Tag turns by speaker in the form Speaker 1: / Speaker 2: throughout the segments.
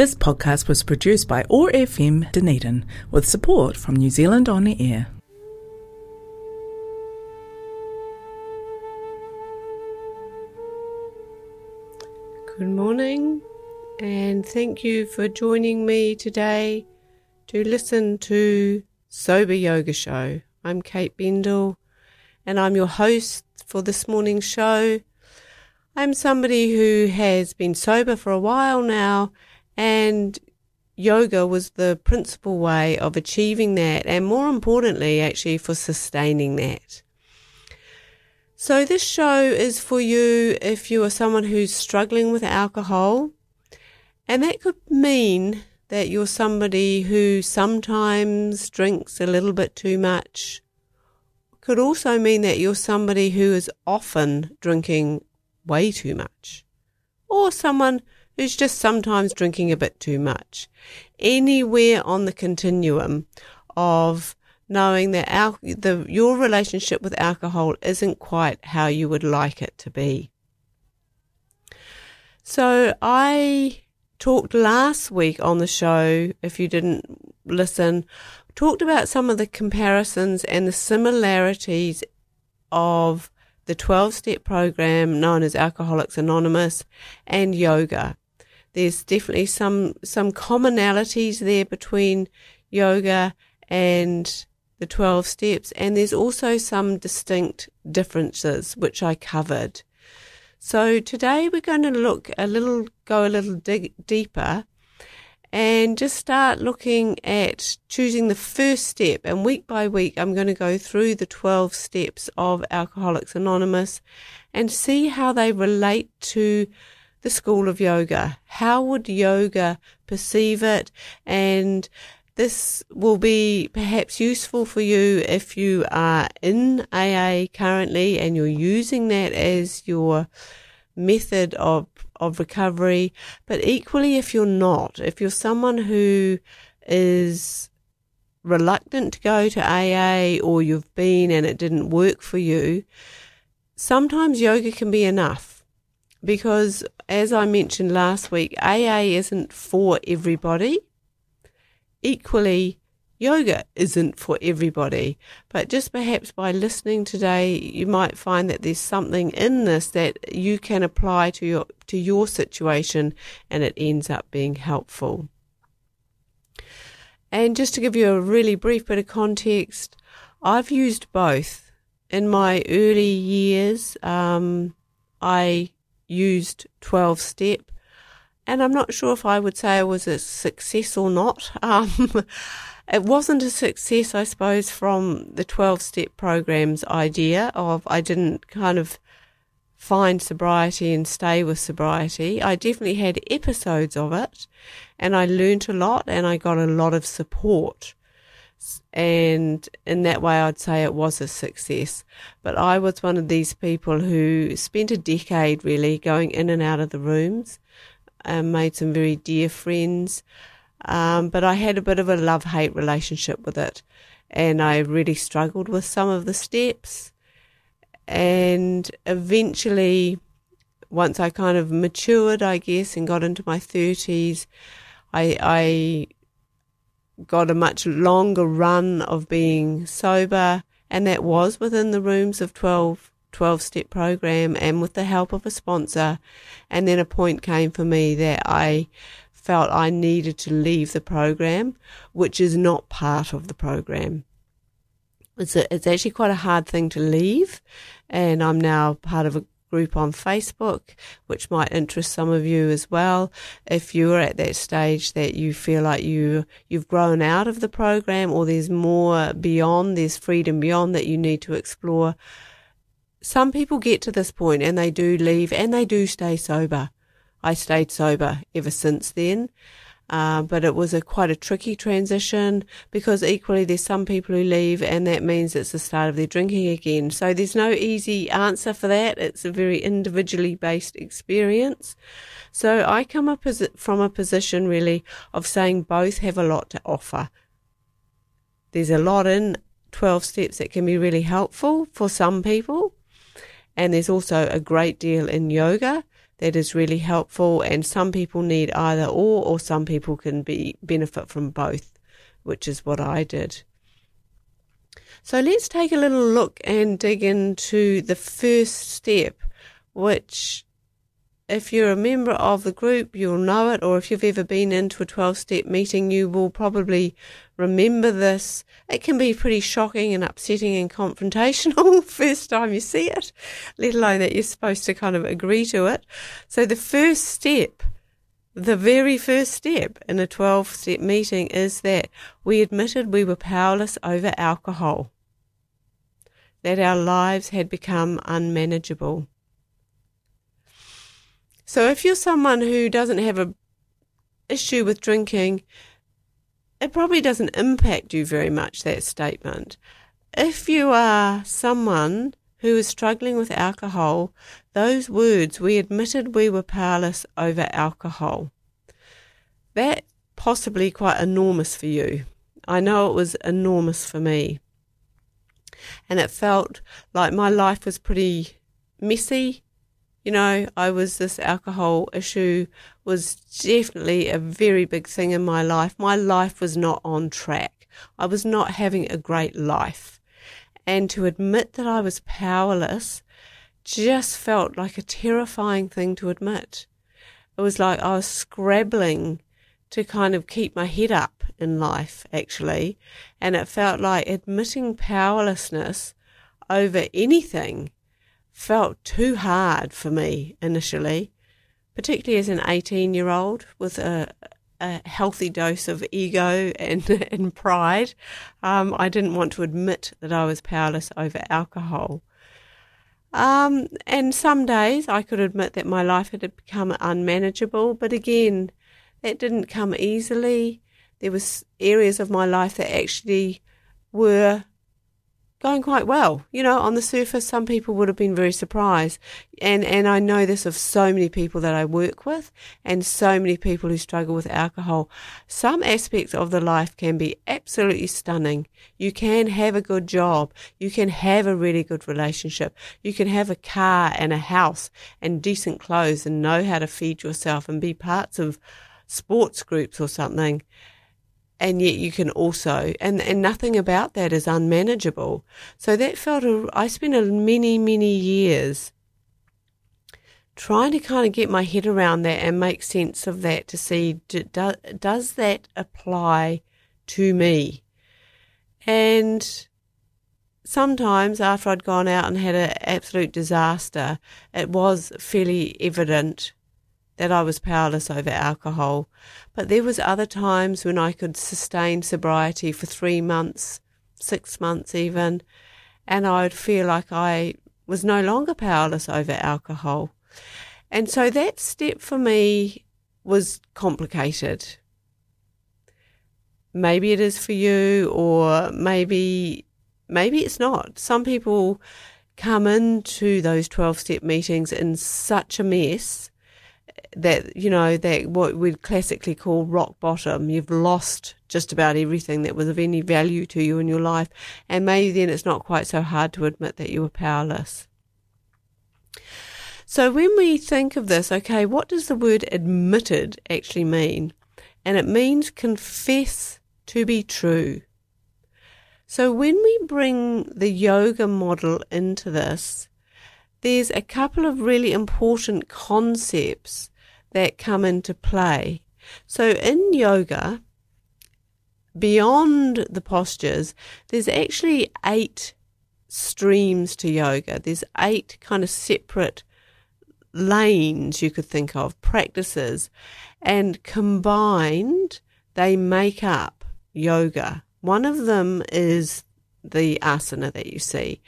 Speaker 1: This podcast was produced by OAR FM Dunedin with support from New Zealand On Air.
Speaker 2: Good morning, and thank you for joining me today to listen to Sober Yoga Show. I'm Kate Bendall, and I'm your host for this morning's show. I'm somebody who has been sober for a while now and yoga was the principal way of achieving that, and more importantly, actually, for sustaining that. So, this show is for you if you are someone who's struggling with alcohol, and that could mean that you're somebody who sometimes drinks a little bit too much. Could also mean that you're somebody who is often drinking way too much, or someone who's just sometimes drinking a bit too much. Anywhere on the continuum of knowing that al- the, your relationship with alcohol isn't quite how you would like it to be. So I talked last week on the show, if you didn't listen, talked about some of the comparisons and the similarities of the 12 step program known as Alcoholics Anonymous and yoga there's definitely some some commonalities there between yoga and the 12 steps and there's also some distinct differences which I covered. So today we're going to look a little go a little dig, deeper and just start looking at choosing the first step and week by week I'm going to go through the 12 steps of Alcoholics Anonymous and see how they relate to the school of yoga? How would yoga perceive it? And this will be perhaps useful for you if you are in AA currently and you're using that as your method of of recovery. But equally, if you're not, if you're someone who is reluctant to go to AA or you've been and it didn't work for you, sometimes yoga can be enough because, as I mentioned last week, AA isn't for everybody. Equally, yoga isn't for everybody. But just perhaps by listening today, you might find that there's something in this that you can apply to your to your situation, and it ends up being helpful. And just to give you a really brief bit of context, I've used both in my early years. Um, I used 12 step. And I'm not sure if I would say it was a success or not. Um, it wasn't a success, I suppose, from the 12 step program's idea of I didn't kind of find sobriety and stay with sobriety. I definitely had episodes of it and I learnt a lot and I got a lot of support and in that way, I'd say it was a success. But I was one of these people who spent a decade really going in and out of the rooms, and made some very dear friends. Um, but I had a bit of a love hate relationship with it, and I really struggled with some of the steps. And eventually, once I kind of matured, I guess, and got into my 30s, I, I got a much longer run of being sober, and that was within the rooms of 12, 12 step program and with the help of a sponsor. And then a point came for me that I felt I needed to leave the program, which is not part of the program. It's, a, it's actually quite a hard thing to leave, and I'm now part of a group on Facebook, which might interest some of you as well. If you're at that stage that you feel like you, you've grown out of the program or there's more beyond, there's freedom beyond that you need to explore. Some people get to this point and they do leave and they do stay sober. I stayed sober ever since then. Uh, but it was a quite a tricky transition because equally there's some people who leave and that means it's the start of their drinking again. So there's no easy answer for that. It's a very individually based experience. So I come up from a position really of saying both have a lot to offer. There's a lot in 12 steps that can be really helpful for some people. And there's also a great deal in yoga that is really helpful. And some people need either or, or some people can be benefit from both, which is what I did. So let's take a little look and dig into the first step, which if you're a member of the group, you'll know it, or if you've ever been into a 12 step meeting, you will probably remember this. It can be pretty shocking and upsetting and confrontational first time you see it, let alone that you're supposed to kind of agree to it. So the first step, the very first step in a 12 step meeting is that we admitted we were powerless over alcohol, that our lives had become unmanageable. So if you're someone who doesn't have a issue with drinking, it probably doesn't impact you very much, that statement. If you are someone who is struggling with alcohol, those words, we admitted we were powerless over alcohol. That possibly quite enormous for you. I know it was enormous for me. And it felt like my life was pretty messy you know, I was this alcohol issue was definitely a very big thing in my life. My life was not on track. I was not having a great life. And to admit that I was powerless just felt like a terrifying thing to admit. It was like I was scrabbling to kind of keep my head up in life, actually. And it felt like admitting powerlessness over anything felt too hard for me initially, particularly as an 18 year old with a, a healthy dose of ego and, and pride. Um, I didn't want to admit that I was powerless over alcohol. Um, and some days I could admit that my life had become unmanageable, but again, that didn't come easily. There was areas of my life that actually were going quite well. You know, on the surface, some people would have been very surprised. And, and I know this of so many people that I work with and so many people who struggle with alcohol. Some aspects of the life can be absolutely stunning. You can have a good job. You can have a really good relationship. You can have a car and a house and decent clothes and know how to feed yourself and be parts of sports groups or something and yet you can also and and nothing about that is unmanageable. So that felt a, i spent a many many years trying to kind of get my head around that and make sense of that to see do, do, does that apply to me? And sometimes after i'd gone out and had an absolute disaster it was fairly evident that I was powerless over alcohol. But there was other times when I could sustain sobriety for three months, six months even, and I would feel like I was no longer powerless over alcohol. And so that step for me was complicated. Maybe it is for you, or maybe maybe it's not. Some people come into those 12 step meetings in such a mess that you know that what we'd classically call rock bottom. You've lost just about everything that was of any value to you in your life. And maybe then it's not quite so hard to admit that you were powerless. So when we think of this okay what does the word admitted actually mean? And it means confess to be true. So when we bring the yoga model into this there's a couple of really important concepts that come into play. So in yoga, beyond the postures, there's actually eight streams to yoga. There's eight kind of separate lanes you could think of, practices, and combined they make up yoga. One of them is the asana that you see.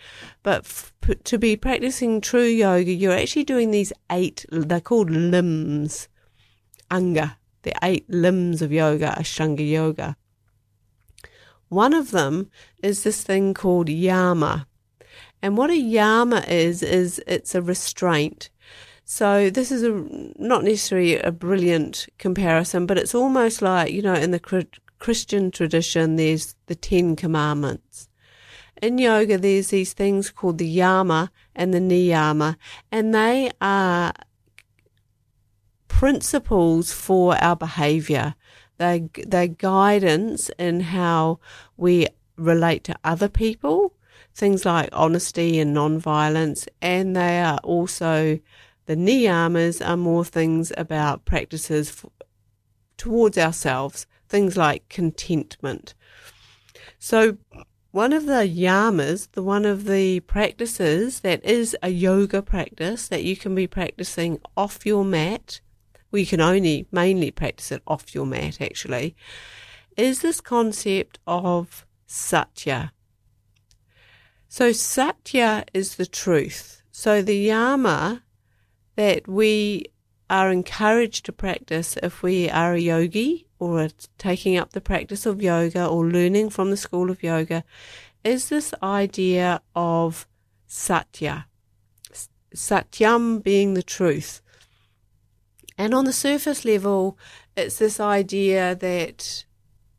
Speaker 2: But f- to be practicing true yoga, you're actually doing these eight, they're called limbs, anga, the eight limbs of yoga, Ashtanga yoga. One of them is this thing called yama. And what a yama is, is it's a restraint. So this is a not necessarily a brilliant comparison, but it's almost like, you know, in the Christian tradition, there's the Ten Commandments in yoga, there's these things called the yama and the niyama, and they are principles for our behavior. They they guidance in how we relate to other people, things like honesty and non-violence, and they are also the niyamas are more things about practices towards ourselves, things like contentment. So one of the yamas, the one of the practices that is a yoga practice that you can be practicing off your mat, well, you can only mainly practice it off your mat actually, is this concept of satya. So satya is the truth. So the yama that we are encouraged to practice if we are a yogi or taking up the practice of yoga or learning from the school of yoga is this idea of satya. Satyam being the truth. And on the surface level, it's this idea that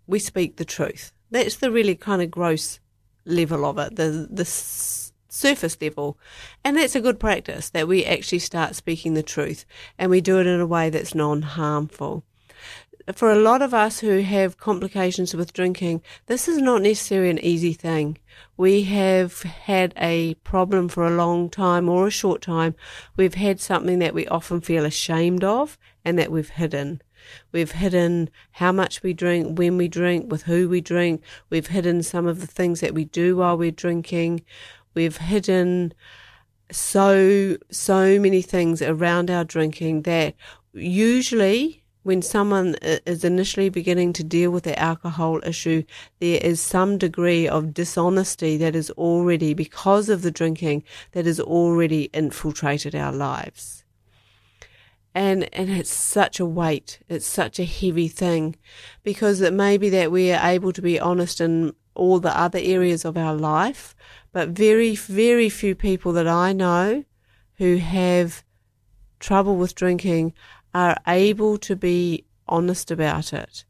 Speaker 2: we speak the truth. That's the really kind of gross level of it, the, the surface level. And that's a good practice that we actually start speaking the truth and we do it in a way that's non harmful for a lot of us who have complications with drinking, this is not necessarily an easy thing. We have had a problem for a long time or a short time. We've had something that we often feel ashamed of and that we've hidden. We've hidden how much we drink, when we drink, with who we drink. We've hidden some of the things that we do while we're drinking. We've hidden so, so many things around our drinking that usually when someone is initially beginning to deal with the alcohol issue, there is some degree of dishonesty that is already, because of the drinking, that has already infiltrated our lives. And, and it's such a weight. It's such a heavy thing because it may be that we are able to be honest in all the other areas of our life, but very, very few people that I know who have trouble with drinking are able to be honest about it.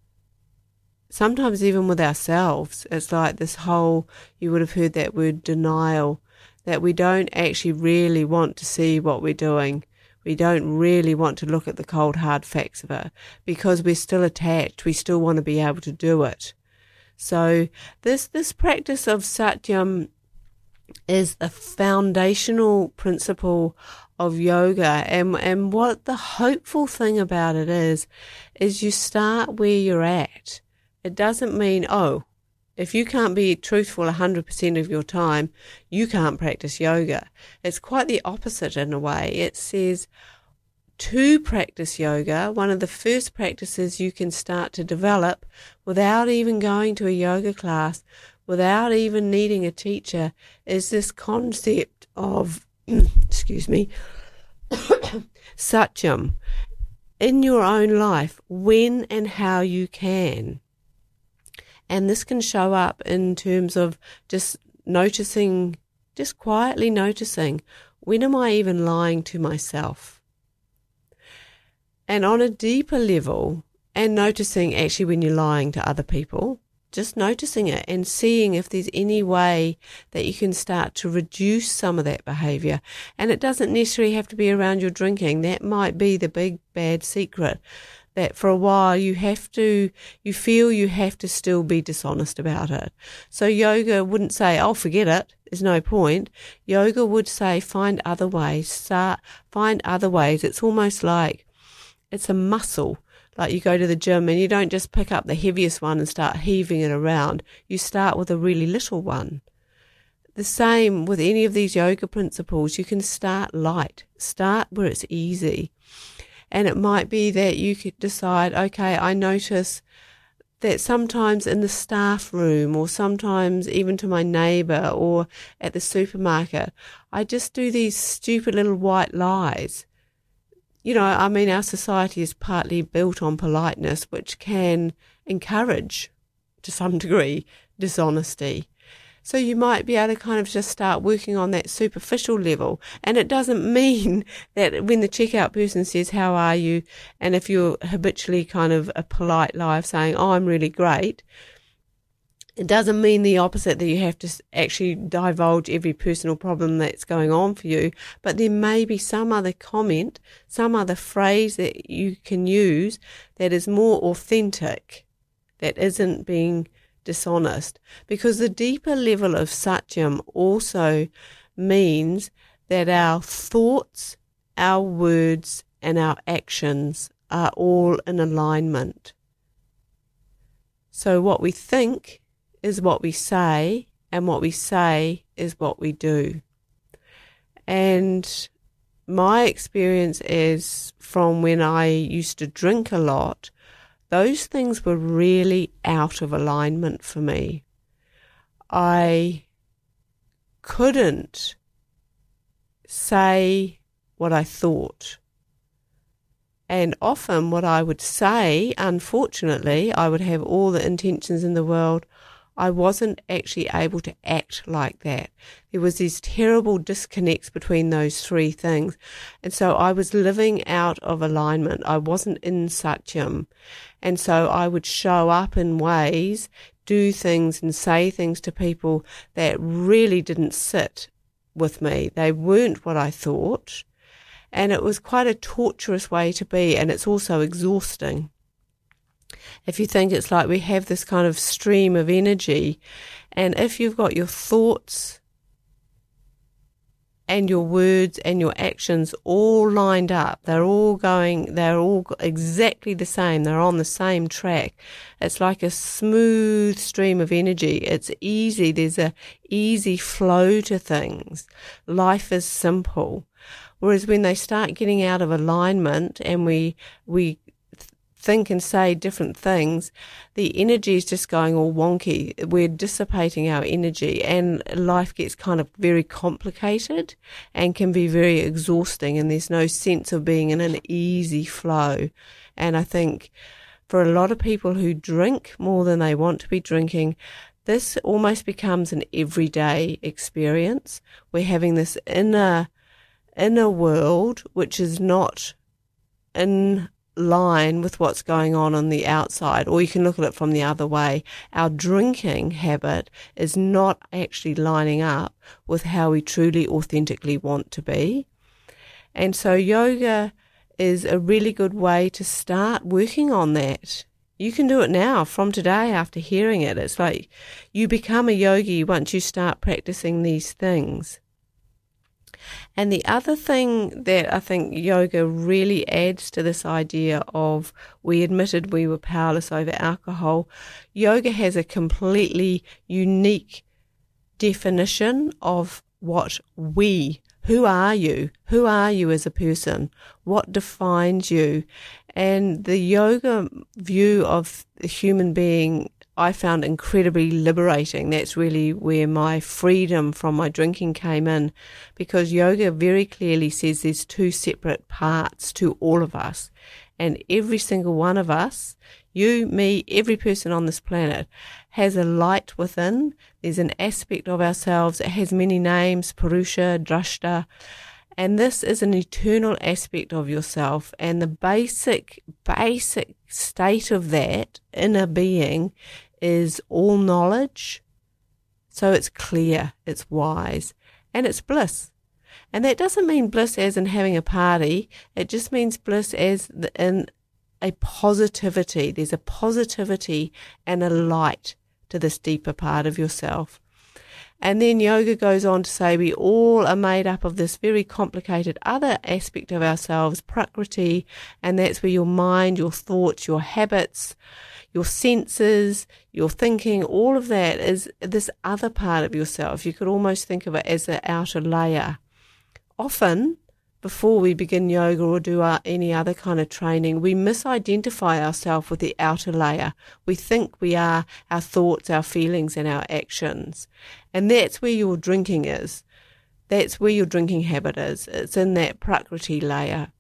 Speaker 2: Sometimes even with ourselves, it's like this whole, you would have heard that word denial, that we don't actually really want to see what we're doing. We don't really want to look at the cold hard facts of it because we're still attached. We still want to be able to do it. So this, this practice of satyam is a foundational principle of yoga. And and what the hopeful thing about it is is you start where you're at. It doesn't mean oh if you can't be truthful 100% of your time you can't practice yoga. It's quite the opposite in a way. It says to practice yoga one of the first practices you can start to develop without even going to a yoga class without even needing a teacher is this concept of excuse me, satyam in your own life when and how you can. And this can show up in terms of just noticing, just quietly noticing, when am I even lying to myself? And on a deeper level, and noticing actually when you're lying to other people, just noticing it and seeing if there's any way that you can start to reduce some of that behavior. And it doesn't necessarily have to be around your drinking. That might be the big bad secret that for a while you have to, you feel you have to still be dishonest about it. So yoga wouldn't say, oh, forget it. There's no point. Yoga would say, find other ways, start, find other ways. It's almost like it's a muscle like you go to the gym and you don't just pick up the heaviest one and start heaving it around. You start with a really little one. The same with any of these yoga principles. You can start light, start where it's easy. And it might be that you could decide, okay, I notice that sometimes in the staff room or sometimes even to my neighbor or at the supermarket, I just do these stupid little white lies you know, I mean, our society is partly built on politeness, which can encourage, to some degree, dishonesty. So you might be able to kind of just start working on that superficial level. And it doesn't mean that when the checkout person says, how are you? And if you're habitually kind of a polite lie saying, oh, I'm really great, It doesn't mean the opposite that you have to actually divulge every personal problem that's going on for you, but there may be some other comment, some other phrase that you can use that is more authentic, that isn't being dishonest. Because the deeper level of satyam also means that our thoughts, our words, and our actions are all in alignment. So what we think is what we say, and what we say is what we do. And my experience is from when I used to drink a lot, those things were really out of alignment for me. I couldn't say what I thought. And often, what I would say, unfortunately, I would have all the intentions in the world. I wasn't actually able to act like that. There was these terrible disconnects between those three things. And so I was living out of alignment. I wasn't in Satyam. And so I would show up in ways, do things and say things to people that really didn't sit with me. They weren't what I thought. And it was quite a torturous way to be, and it's also exhausting. If you think it's like we have this kind of stream of energy, and if you've got your thoughts and your words and your actions all lined up. They're all going, they're all exactly the same. They're on the same track. It's like a smooth stream of energy. It's easy. There's a easy flow to things. Life is simple. Whereas when they start getting out of alignment and we, we think and say different things, the energy is just going all wonky. We're dissipating our energy and life gets kind of very complicated and can be very exhausting and there's no sense of being in an easy flow. And I think for a lot of people who drink more than they want to be drinking, this almost becomes an everyday experience. We're having this inner inner world which is not in line with what's going on on the outside, or you can look at it from the other way. Our drinking habit is not actually lining up with how we truly authentically want to be. And so yoga is a really good way to start working on that. You can do it now from today after hearing it. It's like you become a yogi once you start practicing these things. And the other thing that I think yoga really adds to this idea of we admitted we were powerless over alcohol, yoga has a completely unique definition of what we who are you? Who are you as a person? What defines you? And the yoga view of the human being I found incredibly liberating. That's really where my freedom from my drinking came in because yoga very clearly says there's two separate parts to all of us. And every single one of us, you, me, every person on this planet has a light within. There's an aspect of ourselves. It has many names, Purusha, Drashta. And this is an eternal aspect of yourself. And the basic, basic state of that inner being is all knowledge. So it's clear, it's wise, and it's bliss. And that doesn't mean bliss as in having a party. It just means bliss as in a positivity. There's a positivity and a light to this deeper part of yourself. And then yoga goes on to say we all are made up of this very complicated other aspect of ourselves, prakriti, and that's where your mind, your thoughts, your habits, your senses, your thinking, all of that is this other part of yourself. You could almost think of it as the outer layer. Often, before we begin yoga or do our, any other kind of training, we misidentify ourselves with the outer layer. We think we are our thoughts, our feelings, and our actions. And that's where your drinking is. That's where your drinking habit is. It's in that prakriti layer.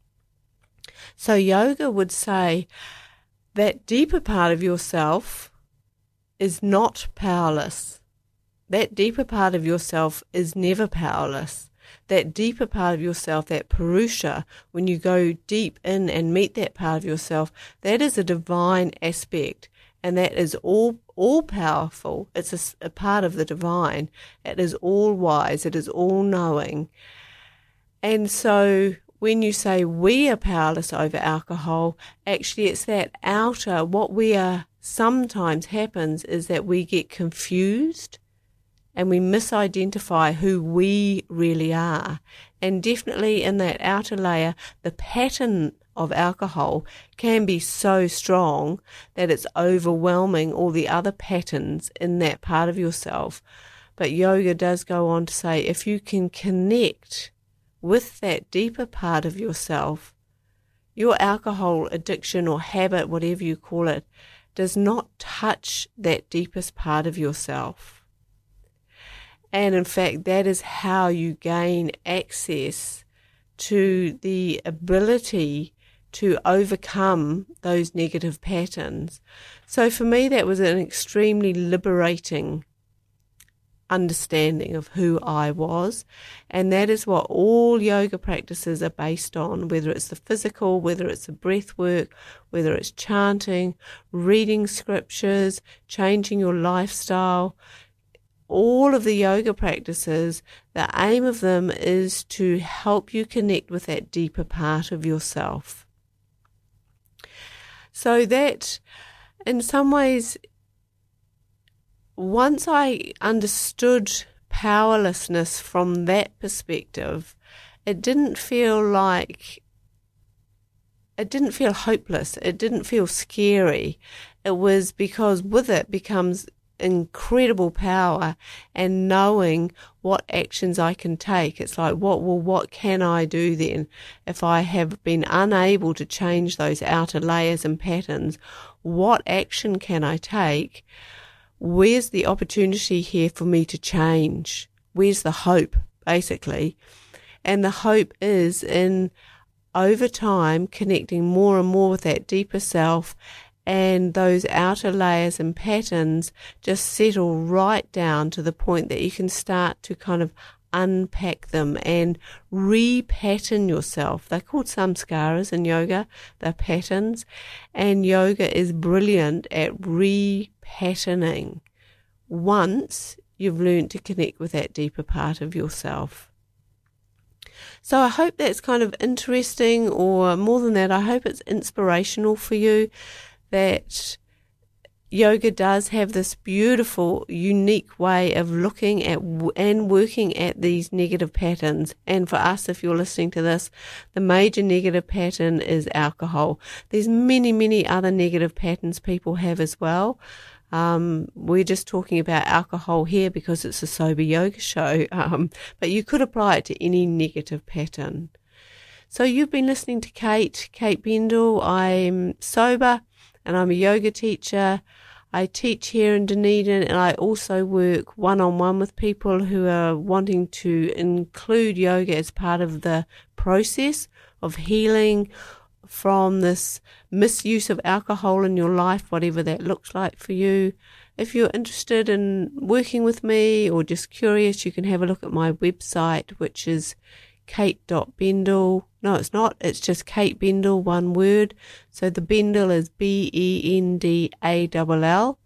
Speaker 2: So yoga would say that deeper part of yourself is not powerless. That deeper part of yourself is never powerless that deeper part of yourself, that Purusha, when you go deep in and meet that part of yourself, that is a divine aspect. and that is all all powerful. It's a, a part of the divine. It is all wise. It is all knowing. And so when you say we are powerless over alcohol, actually it's that outer, what we are sometimes happens is that we get confused and we misidentify who we really are. And definitely in that outer layer, the pattern of alcohol can be so strong that it's overwhelming all the other patterns in that part of yourself. But yoga does go on to say if you can connect with that deeper part of yourself, your alcohol addiction or habit, whatever you call it, does not touch that deepest part of yourself. And in fact, that is how you gain access to the ability to overcome those negative patterns. So for me, that was an extremely liberating understanding of who I was. And that is what all yoga practices are based on, whether it's the physical, whether it's the breath work, whether it's chanting, reading scriptures, changing your lifestyle. All of the yoga practices, the aim of them is to help you connect with that deeper part of yourself. So that in some ways once I understood powerlessness from that perspective, it didn't feel like it didn't feel hopeless. It didn't feel scary. It was because with it becomes incredible power and knowing what actions I can take. It's like, what, well, what can I do then if I have been unable to change those outer layers and patterns? What action can I take? where's the opportunity here for me to change? Where's the hope, basically? And the hope is in over time connecting more and more with that deeper self and those outer layers and patterns just settle right down to the point that you can start to kind of unpack them and repattern yourself. They're called samskaras in yoga. They're patterns. And yoga is brilliant at repatterning once you've learned to connect with that deeper part of yourself. So I hope that's kind of interesting, or more than that, I hope it's inspirational for you that yoga does have this beautiful, unique way of looking at and working at these negative patterns. And for us, if you're listening to this, the major negative pattern is alcohol. There's many, many other negative patterns people have as well. Um, we're just talking about alcohol here because it's a sober yoga show, um, but you could apply it to any negative pattern. So you've been listening to Kate, Kate Bendall. I'm sober and I'm a yoga teacher. I teach here in Dunedin and I also work one on one with people who are wanting to include yoga as part of the process of healing from this misuse of alcohol in your life, whatever that looks like for you. If you're interested in working with me or just curious, you can have a look at my website, which is kate.bendall. No, it's not. It's just Kate Bendall, one word. So the Bendall is B E N D A L L.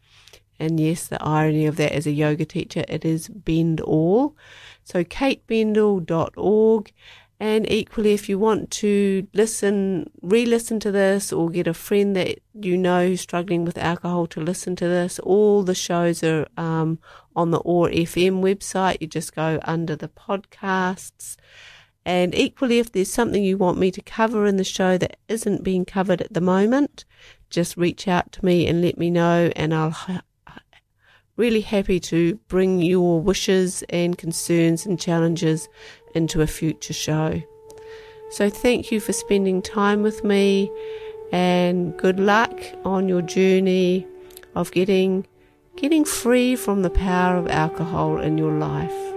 Speaker 2: And yes, the irony of that as a yoga teacher, it is bend all. So katebendall.org. And equally, if you want to listen, re-listen to this or get a friend that you know who's struggling with alcohol to listen to this, all the shows are um, on the OAR FM website. You just go under the podcasts and equally, if there's something you want me to cover in the show that isn't being covered at the moment, just reach out to me and let me know, and I'll really happy to bring your wishes and concerns and challenges into a future show. So, thank you for spending time with me, and good luck on your journey of getting getting free from the power of alcohol in your life.